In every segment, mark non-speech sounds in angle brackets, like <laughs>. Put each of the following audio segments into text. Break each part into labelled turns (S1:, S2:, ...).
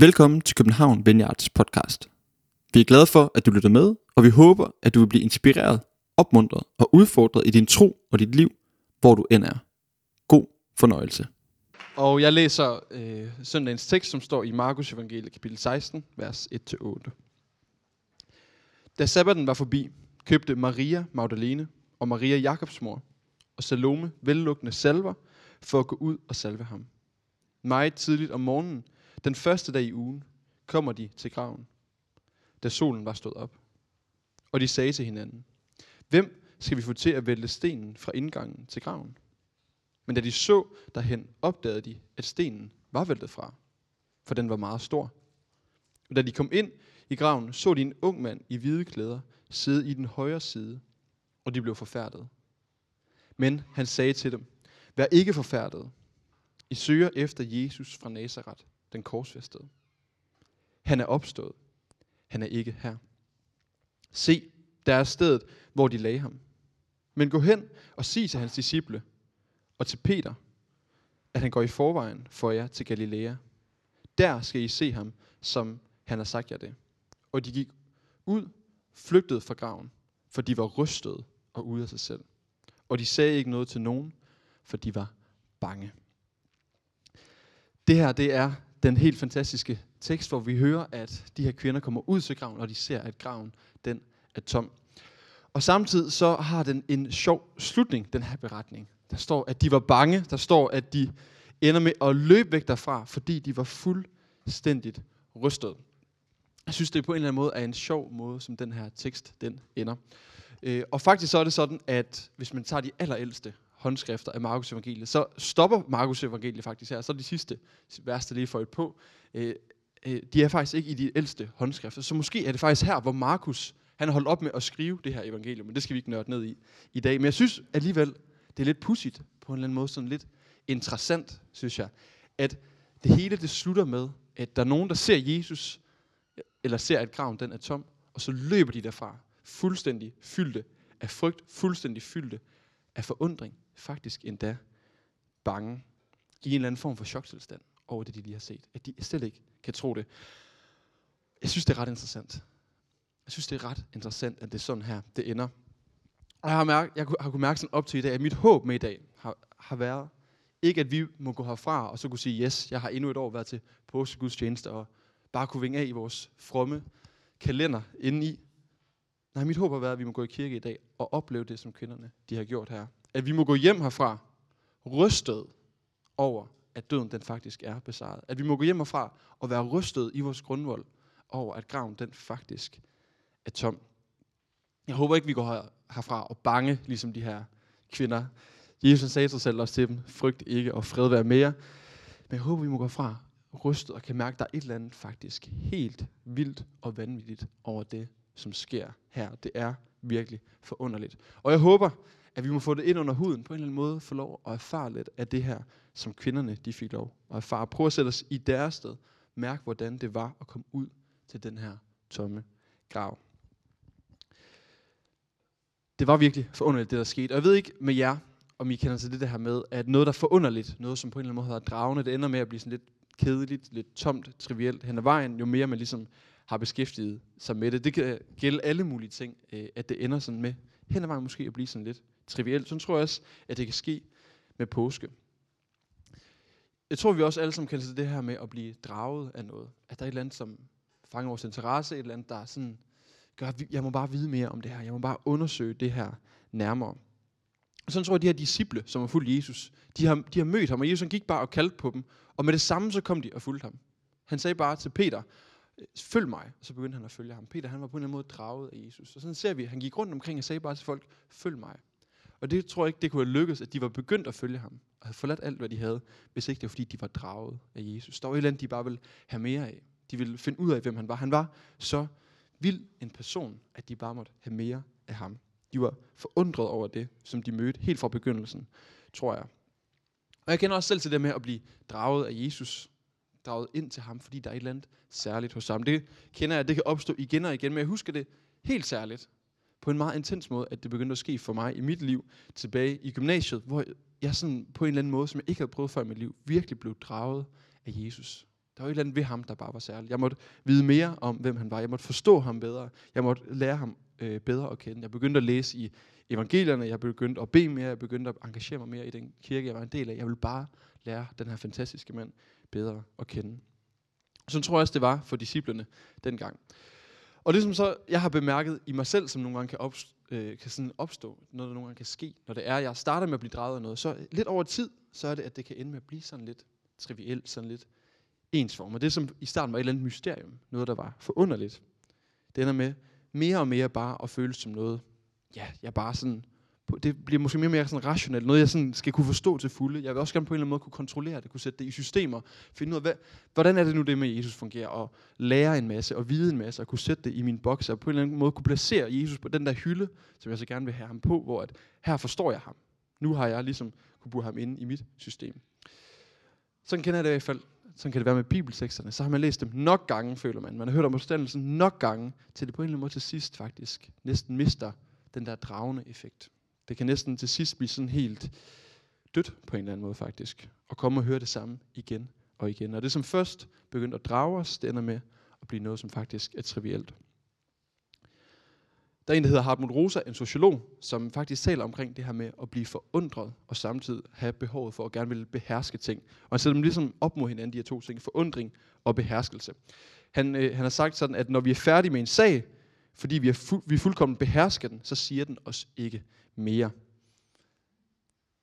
S1: Velkommen til København Vineyards podcast. Vi er glade for, at du lytter med, og vi håber, at du vil blive inspireret, opmuntret og udfordret i din tro og dit liv, hvor du end er. God fornøjelse.
S2: Og jeg læser øh, søndagens tekst, som står i Markus evangeliet kapitel 16, vers 1-8. Da sabbaten var forbi, købte Maria Magdalene og Maria Jakobs mor og Salome vellukkende salver for at gå ud og salve ham. Meget tidligt om morgenen, den første dag i ugen, kommer de til graven, da solen var stået op. Og de sagde til hinanden, hvem skal vi få til at vælte stenen fra indgangen til graven? Men da de så derhen, opdagede de, at stenen var væltet fra, for den var meget stor. Og da de kom ind i graven, så de en ung mand i hvide klæder sidde i den højre side, og de blev forfærdet. Men han sagde til dem, vær ikke forfærdet. I søger efter Jesus fra Nazareth, den korsfæstede. Han er opstået. Han er ikke her. Se, der er stedet, hvor de lagde ham. Men gå hen og sig til hans disciple og til Peter, at han går i forvejen for jer til Galilea. Der skal I se ham, som han har sagt jer det. Og de gik ud, flygtede fra graven, for de var rystede og ude af sig selv. Og de sagde ikke noget til nogen, for de var bange. Det her, det er den helt fantastiske tekst, hvor vi hører, at de her kvinder kommer ud til graven, og de ser, at graven den er tom. Og samtidig så har den en sjov slutning, den her beretning. Der står, at de var bange. Der står, at de ender med at løbe væk derfra, fordi de var fuldstændigt rystet. Jeg synes, det på en eller anden måde er en sjov måde, som den her tekst den ender. Øh, og faktisk så er det sådan, at hvis man tager de allerældste håndskrifter af Markus evangeliet, så stopper Markus evangeliet faktisk her. Så er de sidste vers, der lige får et på. Øh, øh, de er faktisk ikke i de ældste håndskrifter. Så måske er det faktisk her, hvor Markus han har holdt op med at skrive det her evangelium, men det skal vi ikke nørde ned i i dag. Men jeg synes alligevel, det er lidt pudsigt på en eller anden måde, sådan lidt interessant, synes jeg, at det hele det slutter med, at der er nogen, der ser Jesus, eller ser, at graven den er tom, og så løber de derfra, fuldstændig fyldte af frygt, fuldstændig fyldte af forundring, faktisk endda bange, i en eller anden form for choktilstand over det, de lige har set. At de slet ikke kan tro det. Jeg synes, det er ret interessant. Jeg synes, det er ret interessant, at det er sådan her, det ender. Og jeg har, mærket, jeg har kunnet mærke sådan op til i dag, at mit håb med i dag har, har været, ikke at vi må gå herfra og så kunne sige, yes, jeg har endnu et år været til påskegudstjeneste, og bare kunne vinge af i vores fromme kalender indeni. Nej, mit håb har været, at vi må gå i kirke i dag og opleve det, som kvinderne de har gjort her. At vi må gå hjem herfra, rystet over, at døden den faktisk er besejret. At vi må gå hjem herfra og være rystet i vores grundvold over, at graven den faktisk er tom. Jeg håber ikke, vi går herfra og bange, ligesom de her kvinder. Jesus sagde sig selv også til dem, frygt ikke og fred være mere. Men jeg håber, vi må gå fra rystet og kan mærke, at der er et eller andet faktisk helt vildt og vanvittigt over det, som sker her. Det er virkelig forunderligt. Og jeg håber, at vi må få det ind under huden på en eller anden måde, få lov at erfare lidt af det her, som kvinderne de fik lov at erfare. Prøv at sætte os i deres sted. Mærk, hvordan det var at komme ud til den her tomme grav. Det var virkelig forunderligt, det der skete. Og jeg ved ikke med jer, om I kender til det her med, at noget, der er forunderligt, noget som på en eller anden måde er dragende, det ender med at blive sådan lidt kedeligt, lidt tomt, trivielt hen ad vejen, jo mere man ligesom har beskæftiget sig med det. Det kan gælde alle mulige ting, øh, at det ender sådan med hen ad vejen måske at blive sådan lidt trivielt. Så tror jeg også, at det kan ske med påske. Jeg tror, vi også alle sammen kan til det her med at blive draget af noget. At der er et eller andet, som fanger vores interesse, et eller andet, der sådan, gør, at jeg må bare vide mere om det her. Jeg må bare undersøge det her nærmere. Og sådan tror jeg, at de her disciple, som har fulgt Jesus, de har, de har mødt ham, og Jesus han gik bare og kaldte på dem. Og med det samme, så kom de og fulgte ham. Han sagde bare til Peter, følg mig. Og så begyndte han at følge ham. Peter, han var på en eller anden måde draget af Jesus. Og sådan ser vi, han gik rundt omkring og sagde bare til folk, følg mig. Og det tror jeg ikke, det kunne have lykkes, at de var begyndt at følge ham. Og havde forladt alt, hvad de havde, hvis ikke det var, fordi de var draget af Jesus. Der var et eller andet, de bare ville have mere af. De ville finde ud af, hvem han var. Han var så vild en person, at de bare måtte have mere af ham. De var forundret over det, som de mødte helt fra begyndelsen, tror jeg. Og jeg kender også selv til det med at blive draget af Jesus. Draget ind til ham, fordi der er et eller andet særligt hos ham. Det kender jeg, det kan opstå igen og igen, men jeg husker det helt særligt på en meget intens måde, at det begyndte at ske for mig i mit liv tilbage i gymnasiet, hvor jeg sådan på en eller anden måde, som jeg ikke havde prøvet før i mit liv, virkelig blev draget af Jesus. Der var et eller andet ved ham, der bare var særligt. Jeg måtte vide mere om, hvem han var. Jeg måtte forstå ham bedre. Jeg måtte lære ham øh, bedre at kende. Jeg begyndte at læse i evangelierne. Jeg begyndte at bede mere. Jeg begyndte at engagere mig mere i den kirke, jeg var en del af. Jeg ville bare lære den her fantastiske mand bedre at kende. Sådan tror jeg også, det var for disciplene dengang. Og det som så, jeg har bemærket i mig selv, som nogle gange kan, opstå, øh, kan sådan opstå, noget der nogle gange kan ske, når det er, at jeg starter med at blive draget af noget, så lidt over tid, så er det, at det kan ende med at blive sådan lidt trivielt, sådan lidt ensform. Og det som i starten var et eller andet mysterium, noget der var forunderligt, det ender med mere og mere bare at føles som noget, ja, jeg bare sådan det bliver måske mere og mere sådan rationelt, noget jeg sådan skal kunne forstå til fulde. Jeg vil også gerne på en eller anden måde kunne kontrollere det, kunne sætte det i systemer, finde ud af, hvad, hvordan er det nu det med Jesus fungerer, og lære en masse, og vide en masse, og kunne sætte det i min boks, og på en eller anden måde kunne placere Jesus på den der hylde, som jeg så gerne vil have ham på, hvor at, her forstår jeg ham. Nu har jeg ligesom kunne bruge ham inde i mit system. Sådan kender jeg det i hvert fald. Sådan kan det være med bibelteksterne. Så har man læst dem nok gange, føler man. Man har hørt om opstandelsen nok gange, til det på en eller anden måde til sidst faktisk næsten mister den der dragende effekt. Det kan næsten til sidst blive sådan helt dødt på en eller anden måde faktisk. Og komme og høre det samme igen og igen. Og det som først begyndte at drage os, det ender med at blive noget, som faktisk er trivielt. Der er en, der hedder Hartmut Rosa, en sociolog, som faktisk taler omkring det her med at blive forundret, og samtidig have behovet for at gerne ville beherske ting. Og han sætter dem ligesom op mod hinanden, de her to ting, forundring og beherskelse. Han, øh, han har sagt sådan, at når vi er færdige med en sag, fordi vi er, fu- vi er fuldkommen behersker den, så siger den os ikke mere.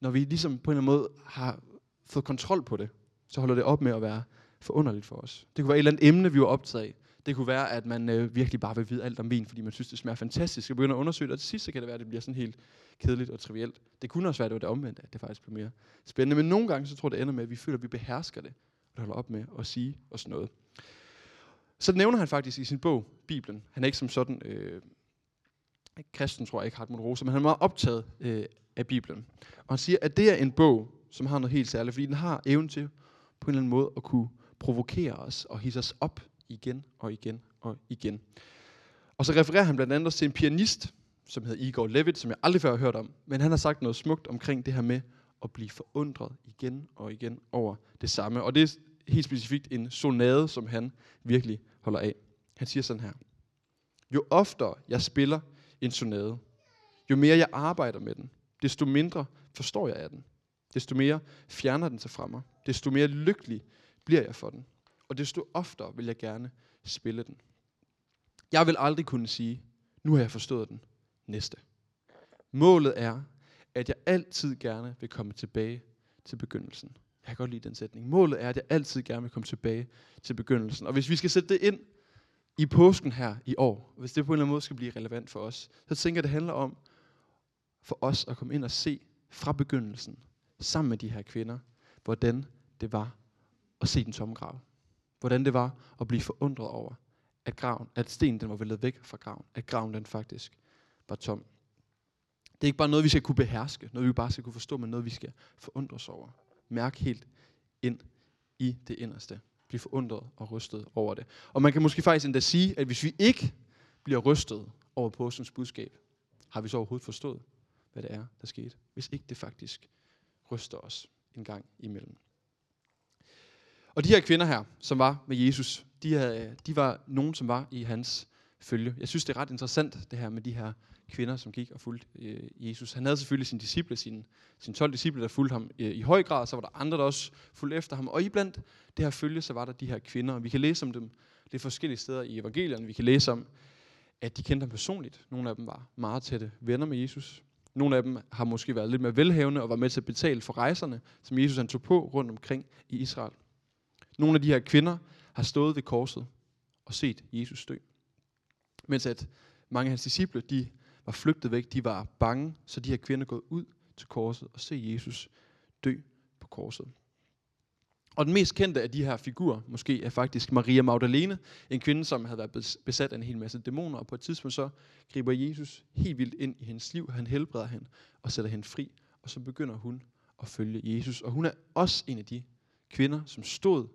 S2: Når vi ligesom på en eller anden måde har fået kontrol på det, så holder det op med at være forunderligt for os. Det kunne være et eller andet emne, vi var optaget af. Det kunne være, at man øh, virkelig bare vil vide alt om vin, fordi man synes, det smager fantastisk, og begynder at undersøge det, og til sidst så kan det være, at det bliver sådan helt kedeligt og trivielt. Det kunne også være, at det var det omvendte, at det faktisk blev mere spændende. Men nogle gange, så tror jeg, det ender med, at vi føler, at vi behersker det, og det holder op med at sige os noget. Så nævner han faktisk i sin bog, Bibelen. Han er ikke som sådan øh, kristen, tror jeg ikke, Hartmut Rose, men han er meget optaget øh, af Bibelen. Og han siger, at det er en bog, som har noget helt særligt, fordi den har evnen til på en eller anden måde at kunne provokere os og hisse os op igen og igen og igen. Og så refererer han blandt andet til en pianist, som hedder Igor Levit, som jeg aldrig før har hørt om, men han har sagt noget smukt omkring det her med at blive forundret igen og igen over det samme. Og det er helt specifikt en sonade, som han virkelig holder af. Han siger sådan her. Jo oftere jeg spiller en sonade, jo mere jeg arbejder med den, desto mindre forstår jeg af den. Desto mere fjerner den sig fra mig. Desto mere lykkelig bliver jeg for den. Og desto oftere vil jeg gerne spille den. Jeg vil aldrig kunne sige, nu har jeg forstået den næste. Målet er, at jeg altid gerne vil komme tilbage til begyndelsen. Jeg kan godt lide den sætning. Målet er, at jeg altid gerne vil komme tilbage til begyndelsen. Og hvis vi skal sætte det ind i påsken her i år, hvis det på en eller anden måde skal blive relevant for os, så tænker jeg, det handler om for os at komme ind og se fra begyndelsen, sammen med de her kvinder, hvordan det var at se den tomme grav. Hvordan det var at blive forundret over, at, graven, at stenen den var væltet væk fra graven. At graven den faktisk var tom. Det er ikke bare noget, vi skal kunne beherske, noget vi bare skal kunne forstå, men noget, vi skal forundres over. Mærk helt ind i det inderste blive forundret og rystet over det. Og man kan måske faktisk endda sige, at hvis vi ikke bliver rystet over påskens budskab, har vi så overhovedet forstået, hvad det er, der skete. Hvis ikke det faktisk ryster os en gang imellem. Og de her kvinder her, som var med Jesus, de, havde, de var nogen, som var i hans følge. Jeg synes, det er ret interessant, det her med de her kvinder, som gik og fulgte øh, Jesus. Han havde selvfølgelig sine disciple, sine, sine 12 disciple, der fulgte ham øh, i høj grad, så var der andre, der også fulgte efter ham. Og iblandt det her følge, så var der de her kvinder, og vi kan læse om dem lidt forskellige steder i evangelierne. Vi kan læse om, at de kendte ham personligt. Nogle af dem var meget tætte venner med Jesus. Nogle af dem har måske været lidt mere velhavende og var med til at betale for rejserne, som Jesus han tog på rundt omkring i Israel. Nogle af de her kvinder har stået ved korset og set Jesus dø. Mens at mange af hans disciple, de var flygtet væk, de var bange, så de her kvinder gået ud til korset og se Jesus dø på korset. Og den mest kendte af de her figurer, måske er faktisk Maria Magdalene, en kvinde, som havde været besat af en hel masse dæmoner, og på et tidspunkt så griber Jesus helt vildt ind i hendes liv, han helbreder hende og sætter hende fri, og så begynder hun at følge Jesus. Og hun er også en af de kvinder, som stod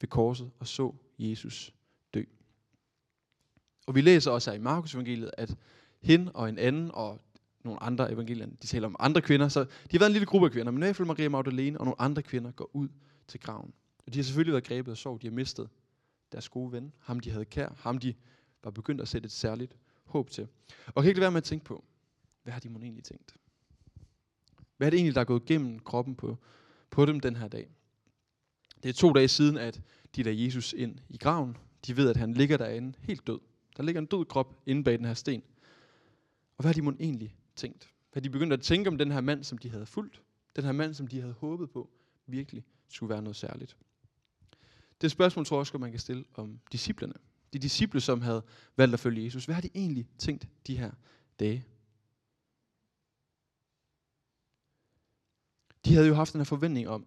S2: ved korset og så Jesus. Og vi læser også her i Markus evangeliet, at hende og en anden og nogle andre evangelier, de taler om andre kvinder, så de har været en lille gruppe af kvinder, men i hvert fald Maria Magdalene og nogle andre kvinder går ud til graven. Og de har selvfølgelig været grebet af sorg. De har mistet deres gode ven, ham de havde kær, ham de var begyndt at sætte et særligt håb til. Og kan ikke lade være med at tænke på, hvad har de mon egentlig tænkt? Hvad er det egentlig, der er gået gennem kroppen på, på dem den her dag? Det er to dage siden, at de lader Jesus ind i graven. De ved, at han ligger derinde helt død. Der ligger en død krop inde bag den her sten. Og hvad har de mon egentlig tænkt? Hvad de begyndt at tænke om den her mand, som de havde fulgt? Den her mand, som de havde håbet på, virkelig skulle være noget særligt. Det spørgsmål tror jeg også, man kan stille om disciplerne. De disciple, som havde valgt at følge Jesus. Hvad har de egentlig tænkt de her dage? De havde jo haft den her forventning om,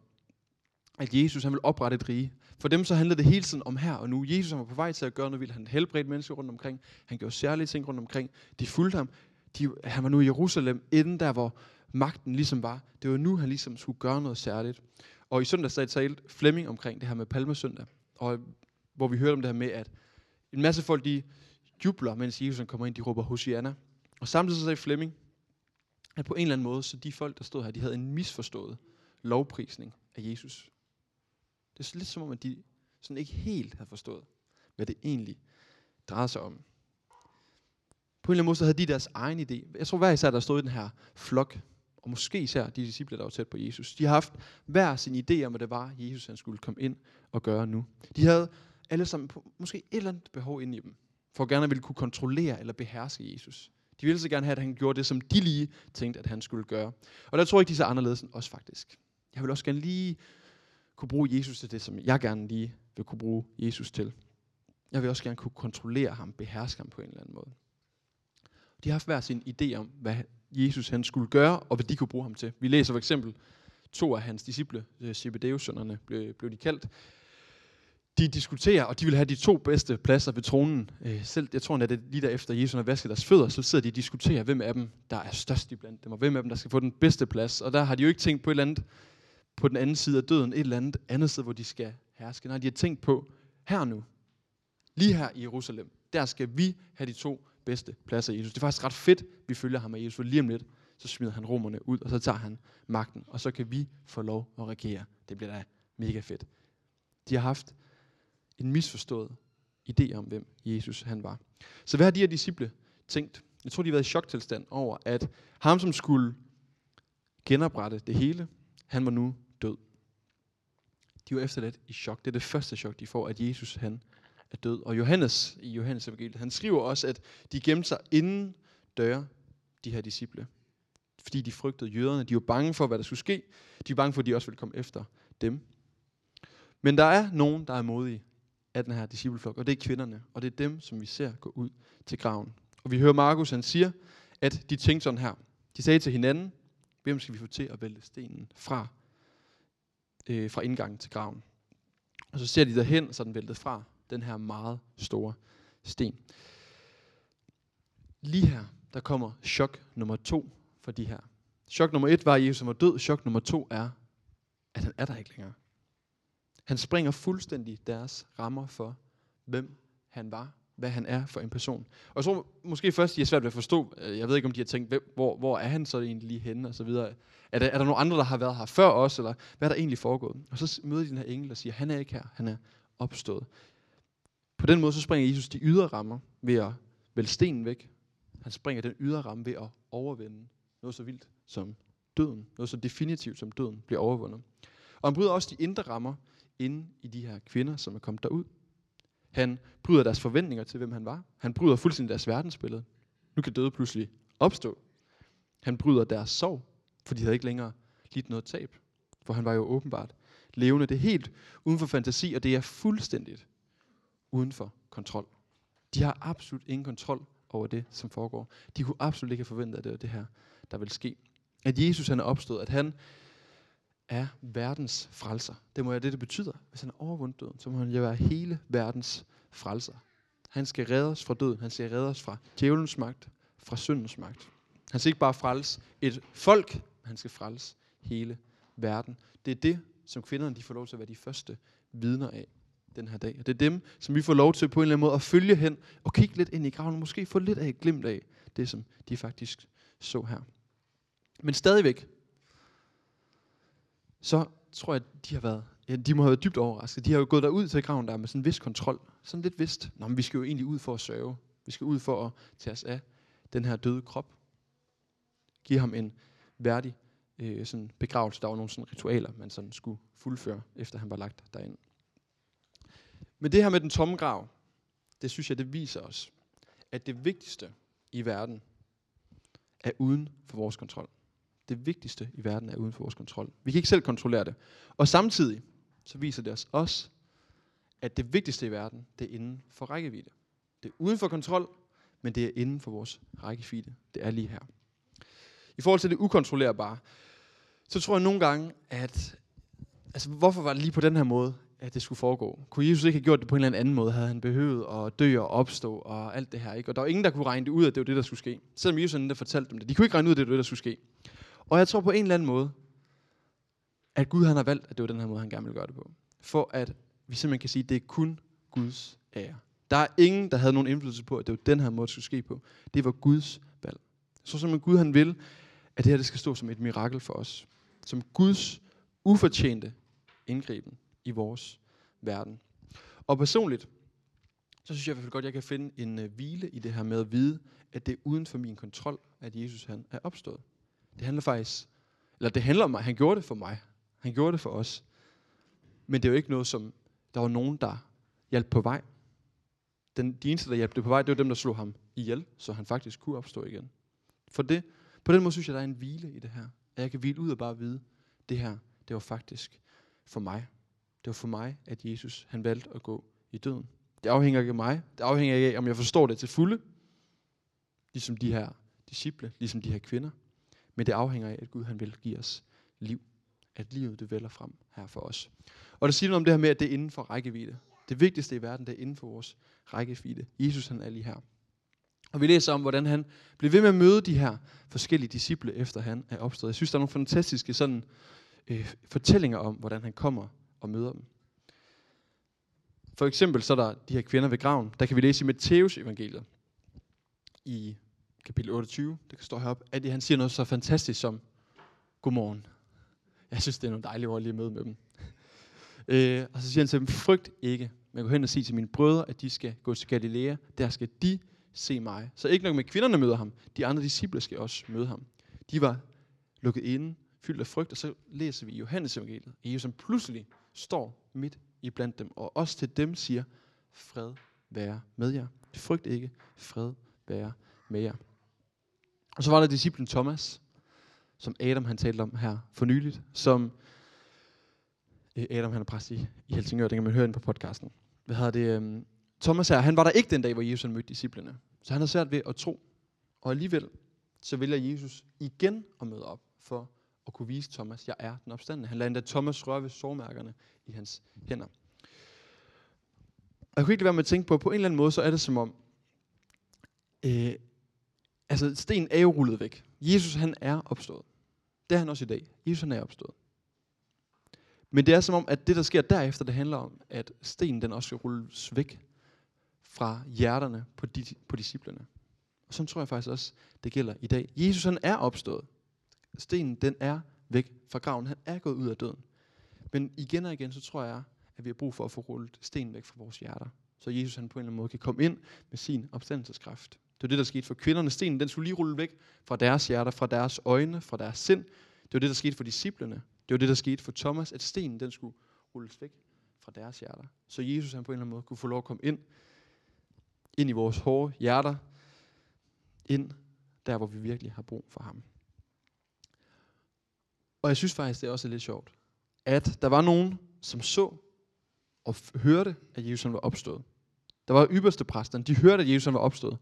S2: at Jesus han vil oprette et rige. For dem så handlede det hele tiden om her og nu. Jesus han var på vej til at gøre noget vildt. Han helbredte mennesker rundt omkring. Han gjorde særlige ting rundt omkring. De fulgte ham. De, han var nu i Jerusalem, inden der, hvor magten ligesom var. Det var nu, han ligesom skulle gøre noget særligt. Og i søndags der talte Flemming omkring det her med Palmesøndag. Og hvor vi hørte om det her med, at en masse folk, de jubler, mens Jesus kommer ind, de råber Hosianna. Og samtidig så sagde Flemming, at på en eller anden måde, så de folk, der stod her, de havde en misforstået lovprisning af Jesus. Det er lidt som om, at de sådan ikke helt havde forstået, hvad det egentlig drejede sig om. På en eller anden måde, så havde de deres egen idé. Jeg tror hver især, der stod i den her flok, og måske især de disciple, der var tæt på Jesus. De har haft hver sin idé om, hvad det var, Jesus han skulle komme ind og gøre nu. De havde alle sammen måske et eller andet behov inde i dem, for at gerne ville kunne kontrollere eller beherske Jesus. De ville så gerne have, at han gjorde det, som de lige tænkte, at han skulle gøre. Og der tror jeg ikke, de er så anderledes end os faktisk. Jeg vil også gerne lige kunne bruge Jesus til det, som jeg gerne lige vil kunne bruge Jesus til. Jeg vil også gerne kunne kontrollere ham, beherske ham på en eller anden måde. De har haft hver sin idé om, hvad Jesus han skulle gøre, og hvad de kunne bruge ham til. Vi læser for eksempel to af hans disciple, øh, Zebedeus-sønnerne blev, blev de kaldt. De diskuterer, og de vil have de to bedste pladser ved tronen. Øh, selv, jeg tror, at det lige derefter Jesus har vasket deres fødder, så sidder de og diskuterer, hvem af dem, der er størst iblandt dem, og hvem af dem, der skal få den bedste plads. Og der har de jo ikke tænkt på et eller andet på den anden side af døden, et eller andet andet sted, hvor de skal herske. Nej, de har tænkt på, her nu, lige her i Jerusalem, der skal vi have de to bedste pladser i Jesus. Det er faktisk ret fedt, vi følger ham af Jesus, for lige om lidt, så smider han romerne ud, og så tager han magten, og så kan vi få lov at regere. Det bliver da mega fedt. De har haft en misforstået idé om, hvem Jesus han var. Så hvad har de her disciple tænkt? Jeg tror, de har været i choktilstand over, at ham, som skulle genoprette det hele, han var nu. De var efterladt i chok. Det er det første chok, de får, at Jesus han er død. Og Johannes i Johannes evangeliet, han skriver også, at de gemte sig inden døre, de her disciple. Fordi de frygtede jøderne. De var bange for, hvad der skulle ske. De var bange for, at de også ville komme efter dem. Men der er nogen, der er modige af den her discipleflok, og det er kvinderne. Og det er dem, som vi ser gå ud til graven. Og vi hører Markus, han siger, at de tænkte sådan her. De sagde til hinanden, hvem skal vi få til at vælte stenen fra, øh, fra indgangen til graven? Og så ser de derhen, så den væltet fra den her meget store sten. Lige her, der kommer chok nummer to for de her. Chok nummer et var, at Jesus var død. Chok nummer to er, at han er der ikke længere. Han springer fuldstændig deres rammer for, hvem han var, hvad han er for en person. Og jeg tror måske først, de er svært ved at forstå. Øh, jeg ved ikke, om de har tænkt, hvor, hvor er han så egentlig lige henne, og så videre. Er der, er der nogen andre, der har været her før os, eller hvad er der egentlig foregået? Og så møder de den her engel, og siger, han er ikke her, han er opstået. På den måde så springer Jesus de ydre rammer ved at vælge stenen væk. Han springer den ydre ramme ved at overvinde noget så vildt som døden. Noget så definitivt som døden bliver overvundet. Og han bryder også de indre rammer inde i de her kvinder, som er kommet derud. Han bryder deres forventninger til, hvem han var. Han bryder fuldstændig deres verdensbillede. Nu kan døde pludselig opstå. Han bryder deres sorg, for de havde ikke længere lidt noget tab. For han var jo åbenbart levende. Det er helt uden for fantasi, og det er fuldstændigt uden for kontrol. De har absolut ingen kontrol over det, som foregår. De kunne absolut ikke have forventet, at det var det her, der ville ske. At Jesus han er opstået, at han er verdens frelser. Det må være det, det betyder. Hvis han har overvundet døden, så må han jo være hele verdens frelser. Han skal redde os fra døden. Han skal redde os fra djævelens magt, fra syndens magt. Han skal ikke bare frelse et folk, han skal frelse hele verden. Det er det, som kvinderne de får lov til at være de første vidner af den her dag. Og det er dem, som vi får lov til på en eller anden måde at følge hen og kigge lidt ind i graven, og måske få lidt af et glimt af det, som de faktisk så her. Men stadigvæk, så tror jeg, de har været ja, de må have været dybt overrasket. De har jo gået derud til graven der med sådan en vis kontrol. Sådan lidt vist. Nå, men vi skal jo egentlig ud for at sørge. Vi skal ud for at tage os af den her døde krop. Give ham en værdig øh, sådan begravelse. Der var nogle sådan ritualer, man sådan skulle fuldføre, efter han var lagt derind. Men det her med den tomme grav, det synes jeg, det viser os, at det vigtigste i verden er uden for vores kontrol. Det vigtigste i verden er uden for vores kontrol. Vi kan ikke selv kontrollere det. Og samtidig så viser det os også, at det vigtigste i verden, det er inden for rækkevidde. Det er uden for kontrol, men det er inden for vores rækkevidde. Det er lige her. I forhold til det ukontrollerbare, så tror jeg nogle gange, at altså, hvorfor var det lige på den her måde, at det skulle foregå? Kunne Jesus ikke have gjort det på en eller anden måde? Havde han behøvet at dø og opstå og alt det her? Ikke? Og der var ingen, der kunne regne det ud, at det var det, der skulle ske. Selvom Jesus der fortalte dem det. De kunne ikke regne ud, at det var det, der skulle ske. Og jeg tror på en eller anden måde, at Gud han har valgt, at det var den her måde, han gerne vil gøre det på. For at vi simpelthen kan sige, at det er kun Guds ære. Der er ingen, der havde nogen indflydelse på, at det var den her måde, det skulle ske på. Det var Guds valg. Så som Gud han vil, at det her det skal stå som et mirakel for os. Som Guds ufortjente indgriben i vores verden. Og personligt, så synes jeg i hvert fald godt, at jeg kan finde en øh, hvile i det her med at vide, at det er uden for min kontrol, at Jesus han er opstået. Det handler faktisk, eller det handler om mig, han gjorde det for mig. Han gjorde det for os. Men det er jo ikke noget, som der var nogen, der hjalp på vej. Den, de eneste, der hjalp det på vej, det var dem, der slog ham ihjel, så han faktisk kunne opstå igen. For det, på den måde synes jeg, der er en hvile i det her. At jeg kan hvile ud og bare vide, det her, det var faktisk for mig. Det var for mig, at Jesus han valgte at gå i døden. Det afhænger ikke af mig. Det afhænger ikke af, om jeg forstår det til fulde. Ligesom de her disciple, ligesom de her kvinder. Men det afhænger af, at Gud han vil give os liv. At livet det vælger frem her for os. Og der siger noget om det her med, at det er inden for rækkevidde. Det vigtigste i verden, det er inden for vores rækkevidde. Jesus han er lige her. Og vi læser om, hvordan han blev ved med at møde de her forskellige disciple, efter han er opstået. Jeg synes, der er nogle fantastiske sådan, øh, fortællinger om, hvordan han kommer og møder dem. For eksempel så er der de her kvinder ved graven. Der kan vi læse i Matteus evangeliet i kapitel 28. Det kan stå heroppe, at han siger noget så fantastisk som, Godmorgen. Jeg synes, det er nogle dejlige ord lige at møde med dem. <laughs> øh, og så siger han til dem, frygt ikke. Men gå hen og sige til mine brødre, at de skal gå til Galilea. Der skal de se mig. Så ikke nok med kvinderne møder ham. De andre disciple skal også møde ham. De var lukket inde, fyldt af frygt. Og så læser vi Johannes evangeliet. Jesus som pludselig står midt i blandt dem. Og også til dem siger, fred være med jer. Frygt ikke, fred være med jer. Og så var der disciplen Thomas, som Adam han talte om her for nyligt, som øh, Adam han er præst i, i Helsingør, det kan man høre ind på podcasten. Hvad hedder det? Øhm, Thomas her, han var der ikke den dag, hvor Jesus mødte disciplene. Så han havde svært ved at tro. Og alligevel, så vælger Jesus igen at møde op for at kunne vise Thomas, jeg er den opstandende. Han lader endda Thomas røre ved sårmærkerne i hans hænder. Og jeg kunne ikke være med at tænke på, på en eller anden måde, så er det som om, øh, altså sten er jo rullet væk. Jesus han er opstået. Det er han også i dag. Jesus han er opstået. Men det er som om, at det der sker derefter, det handler om, at stenen den også skal rulles væk fra hjerterne på, di- på disciplerne. Og sådan tror jeg faktisk også, det gælder i dag. Jesus han er opstået. Stenen den er væk fra graven. Han er gået ud af døden. Men igen og igen, så tror jeg, at vi har brug for at få rullet stenen væk fra vores hjerter. Så Jesus han på en eller anden måde kan komme ind med sin opstandelseskraft. Det var det, der skete for kvinderne. Stenen den skulle lige rulle væk fra deres hjerter, fra deres øjne, fra deres sind. Det var det, der skete for disciplene. Det var det, der skete for Thomas, at stenen den skulle rulles væk fra deres hjerter. Så Jesus han på en eller anden måde kunne få lov at komme ind, ind i vores hårde hjerter, ind der, hvor vi virkelig har brug for ham. Og jeg synes faktisk, det er også lidt sjovt, at der var nogen, som så og hørte, at Jesus var opstået. Der var ypperste præsterne, de hørte, at Jesus var opstået.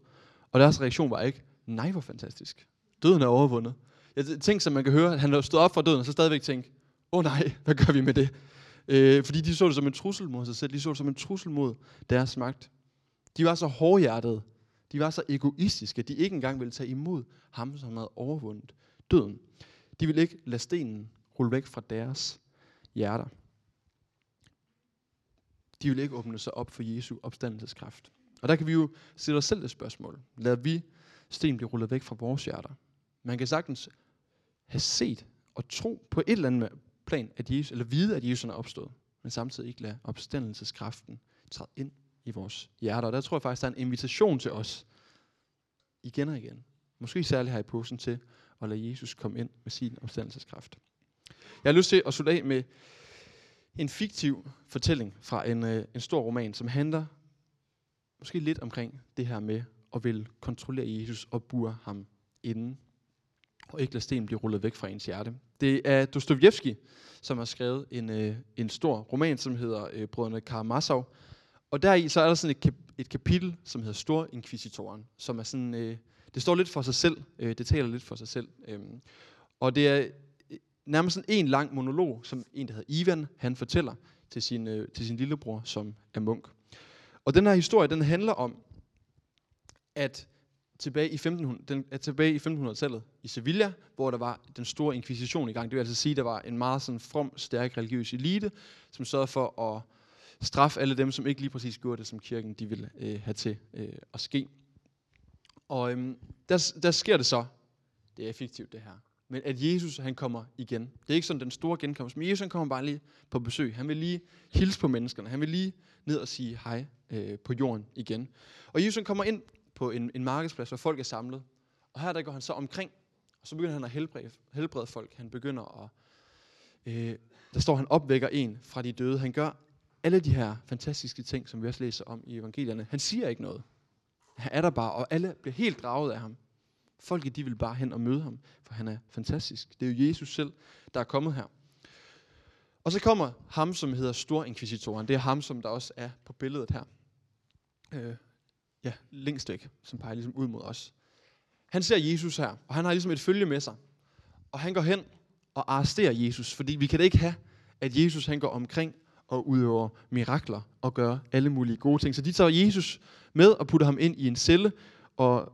S2: Og deres reaktion var ikke, nej, hvor fantastisk. Døden er overvundet. Jeg tænkte, som man kan høre, at han stod op fra døden, og så stadigvæk tænkte, åh oh, nej, hvad gør vi med det? Øh, fordi de så det som en trussel mod sig selv. De så det som en trussel mod deres magt. De var så hårdhjertede. De var så egoistiske, at de ikke engang ville tage imod ham, som havde overvundet døden. De ville ikke lade stenen rulle væk fra deres hjerter. De ville ikke åbne sig op for Jesu opstandelseskraft. Og der kan vi jo stille os selv det spørgsmål. Lad vi sten blive rullet væk fra vores hjerter? Man kan sagtens have set og tro på et eller andet plan, at Jesus, eller vide, at Jesus er opstået. men samtidig ikke lade opstandelseskraften træde ind i vores hjerter. Og der tror jeg faktisk, der er en invitation til os, igen og igen, måske særligt her i posen til, at lade Jesus komme ind med sin opstandelseskraft. Jeg har lyst til at slutte af med en fiktiv fortælling fra en, øh, en stor roman, som handler måske lidt omkring det her med at vil kontrollere Jesus og bure ham inden, og ikke lade sten blive rullet væk fra ens hjerte. Det er Dostojevski, som har skrevet en, øh, en stor roman, som hedder øh, Brødrene Karamazov. Og deri så er der sådan et, kap- et kapitel, som hedder Stor Inquisitoren, som er sådan, øh, det står lidt for sig selv, øh, det taler lidt for sig selv. Øh, og det er øh, nærmest sådan en lang monolog, som en, der hedder Ivan, han fortæller til sin, øh, til sin lillebror, som er munk. Og den her historie, den handler om, at tilbage i 1500, den at tilbage i 1500-tallet i Sevilla, hvor der var den store inkvisition i gang. Det vil altså sige, at der var en meget sådan from, stærk religiøs elite, som sørgede for at straffe alle dem, som ikke lige præcis gjorde det, som kirken de ville øh, have til øh, at ske. Og øhm, der, der sker det så, det er effektivt det her, men at Jesus han kommer igen. Det er ikke sådan den store genkomst, men Jesus han kommer bare lige på besøg. Han vil lige hilse på menneskerne. Han vil lige ned og sige hej øh, på jorden igen. Og Jesus han kommer ind på en, en markedsplads, hvor folk er samlet. Og her der går han så omkring, og så begynder han at helbrede, helbrede folk. Han begynder at, øh, der står han opvækker en fra de døde. Han gør alle de her fantastiske ting, som vi også læser om i evangelierne. Han siger ikke noget. Han er der bare, og alle bliver helt draget af ham. Folket de vil bare hen og møde ham, for han er fantastisk. Det er jo Jesus selv, der er kommet her. Og så kommer ham, som hedder Storinkvisitoren. Det er ham, som der også er på billedet her. Øh, ja, længst væk, som peger ligesom ud mod os. Han ser Jesus her, og han har ligesom et følge med sig. Og han går hen og arresterer Jesus, fordi vi kan da ikke have, at Jesus han går omkring og udøver mirakler og gør alle mulige gode ting. Så de tager Jesus med og putter ham ind i en celle, og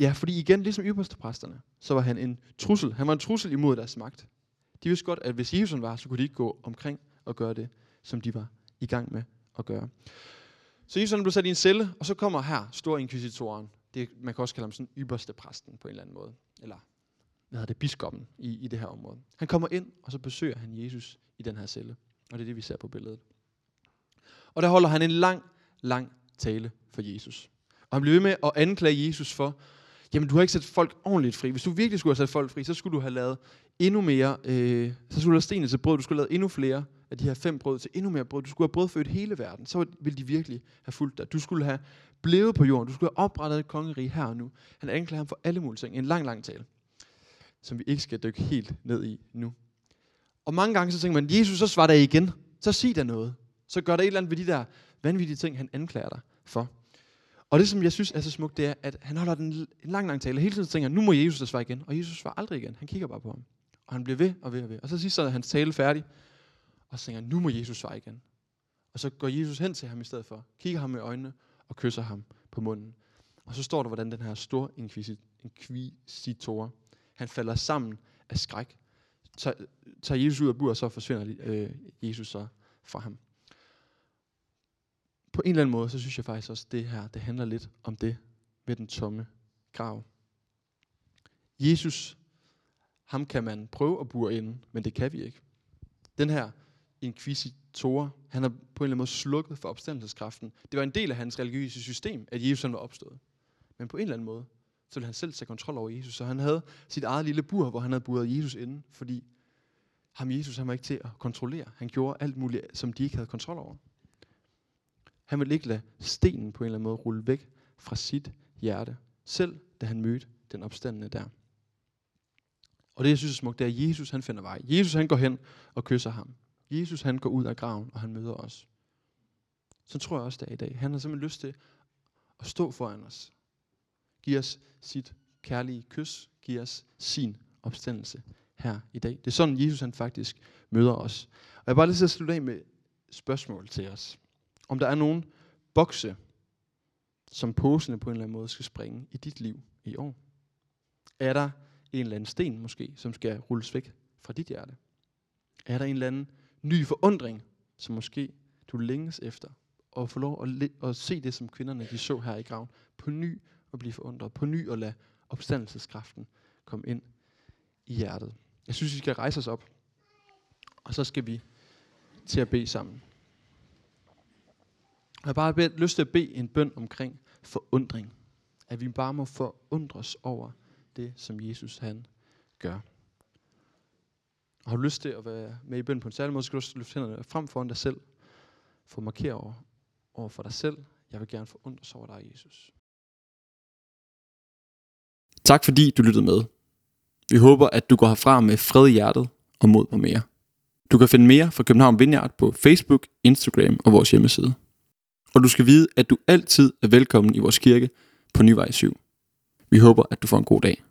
S2: ja, fordi igen, ligesom ypperstepræsterne, så var han en trussel. Han var en trussel imod deres magt. De vidste godt, at hvis Jesus var, så kunne de ikke gå omkring og gøre det, som de var i gang med at gøre. Så Jesus blev sat i en celle, og så kommer her stor inkvisitoren. Det, man kan også kalde ham sådan ypperste præsten på en eller anden måde. Eller hvad hedder det, biskoppen i, i det her område. Han kommer ind, og så besøger han Jesus i den her celle. Og det er det, vi ser på billedet. Og der holder han en lang, lang tale for Jesus. Og han bliver ved med at anklage Jesus for, jamen du har ikke sat folk ordentligt fri. Hvis du virkelig skulle have sat folk fri, så skulle du have lavet endnu mere, øh, så skulle du have stenet til brød, du skulle have lavet endnu flere af de her fem brød til endnu mere brød. Du skulle have brødfødt hele verden, så ville de virkelig have fulgt dig. Du skulle have blevet på jorden, du skulle have oprettet et kongerige her og nu. Han anklager ham for alle mulige ting. En lang, lang tale, som vi ikke skal dykke helt ned i nu. Og mange gange så tænker man, Jesus, så svarer der igen. Så sig der noget. Så gør der et eller andet ved de der vanvittige ting, han anklager dig for. Og det, som jeg synes er så smukt, det er, at han holder den en lang, lang tale. Hele tiden tænker nu må Jesus altså der svare igen. Og Jesus svarer aldrig igen. Han kigger bare på ham. Og han bliver ved og ved og ved. Og så sidst så er hans tale færdig. Og så tænker nu må Jesus svare igen. Og så går Jesus hen til ham i stedet for. Kigger ham i øjnene og kysser ham på munden. Og så står der, hvordan den her store inkvisitor, han falder sammen af skræk. Tager, tager Jesus ud af bur, og så forsvinder øh, Jesus så fra ham på en eller anden måde, så synes jeg faktisk også, at det her, det handler lidt om det med den tomme grav. Jesus, ham kan man prøve at bure ind, men det kan vi ikke. Den her inquisitor, han har på en eller anden måde slukket for opstandelseskraften. Det var en del af hans religiøse system, at Jesus han var opstået. Men på en eller anden måde, så ville han selv tage kontrol over Jesus. Så han havde sit eget lille bur, hvor han havde buret Jesus inde, fordi ham Jesus, han var ikke til at kontrollere. Han gjorde alt muligt, som de ikke havde kontrol over. Han ville ikke lade stenen på en eller anden måde rulle væk fra sit hjerte, selv da han mødte den opstandende der. Og det, jeg synes er smukt, det er, at Jesus han finder vej. Jesus han går hen og kysser ham. Jesus han går ud af graven, og han møder os. Så tror jeg også, det er i dag. Han har simpelthen lyst til at stå foran os. Giv os sit kærlige kys. Giv os sin opstandelse her i dag. Det er sådan, Jesus han faktisk møder os. Og jeg bare lige til at slutte af med spørgsmål til os om der er nogen bokse, som posene på en eller anden måde skal springe i dit liv i år. Er der en eller anden sten måske, som skal rulles væk fra dit hjerte? Er der en eller anden ny forundring, som måske du længes efter, og få lov at, at se det, som kvinderne de så her i graven, på ny og blive forundret, på ny og lade opstandelseskraften komme ind i hjertet. Jeg synes, vi skal rejse os op, og så skal vi til at bede sammen. Jeg har bare bedt, lyst til at bede en bøn omkring forundring. At vi bare må forundres over det, som Jesus han gør. Og har du lyst til at være med i bøn på en særlig måde, skal du også løfte hænderne frem foran dig selv. For at markere over, over for dig selv. Jeg vil gerne forundres over dig, Jesus.
S1: Tak fordi du lyttede med. Vi håber, at du går herfra med fred i hjertet og mod på mere. Du kan finde mere fra København Vineyard på Facebook, Instagram og vores hjemmeside. Og du skal vide, at du altid er velkommen i vores kirke på Nyvej 7. Vi håber, at du får en god dag.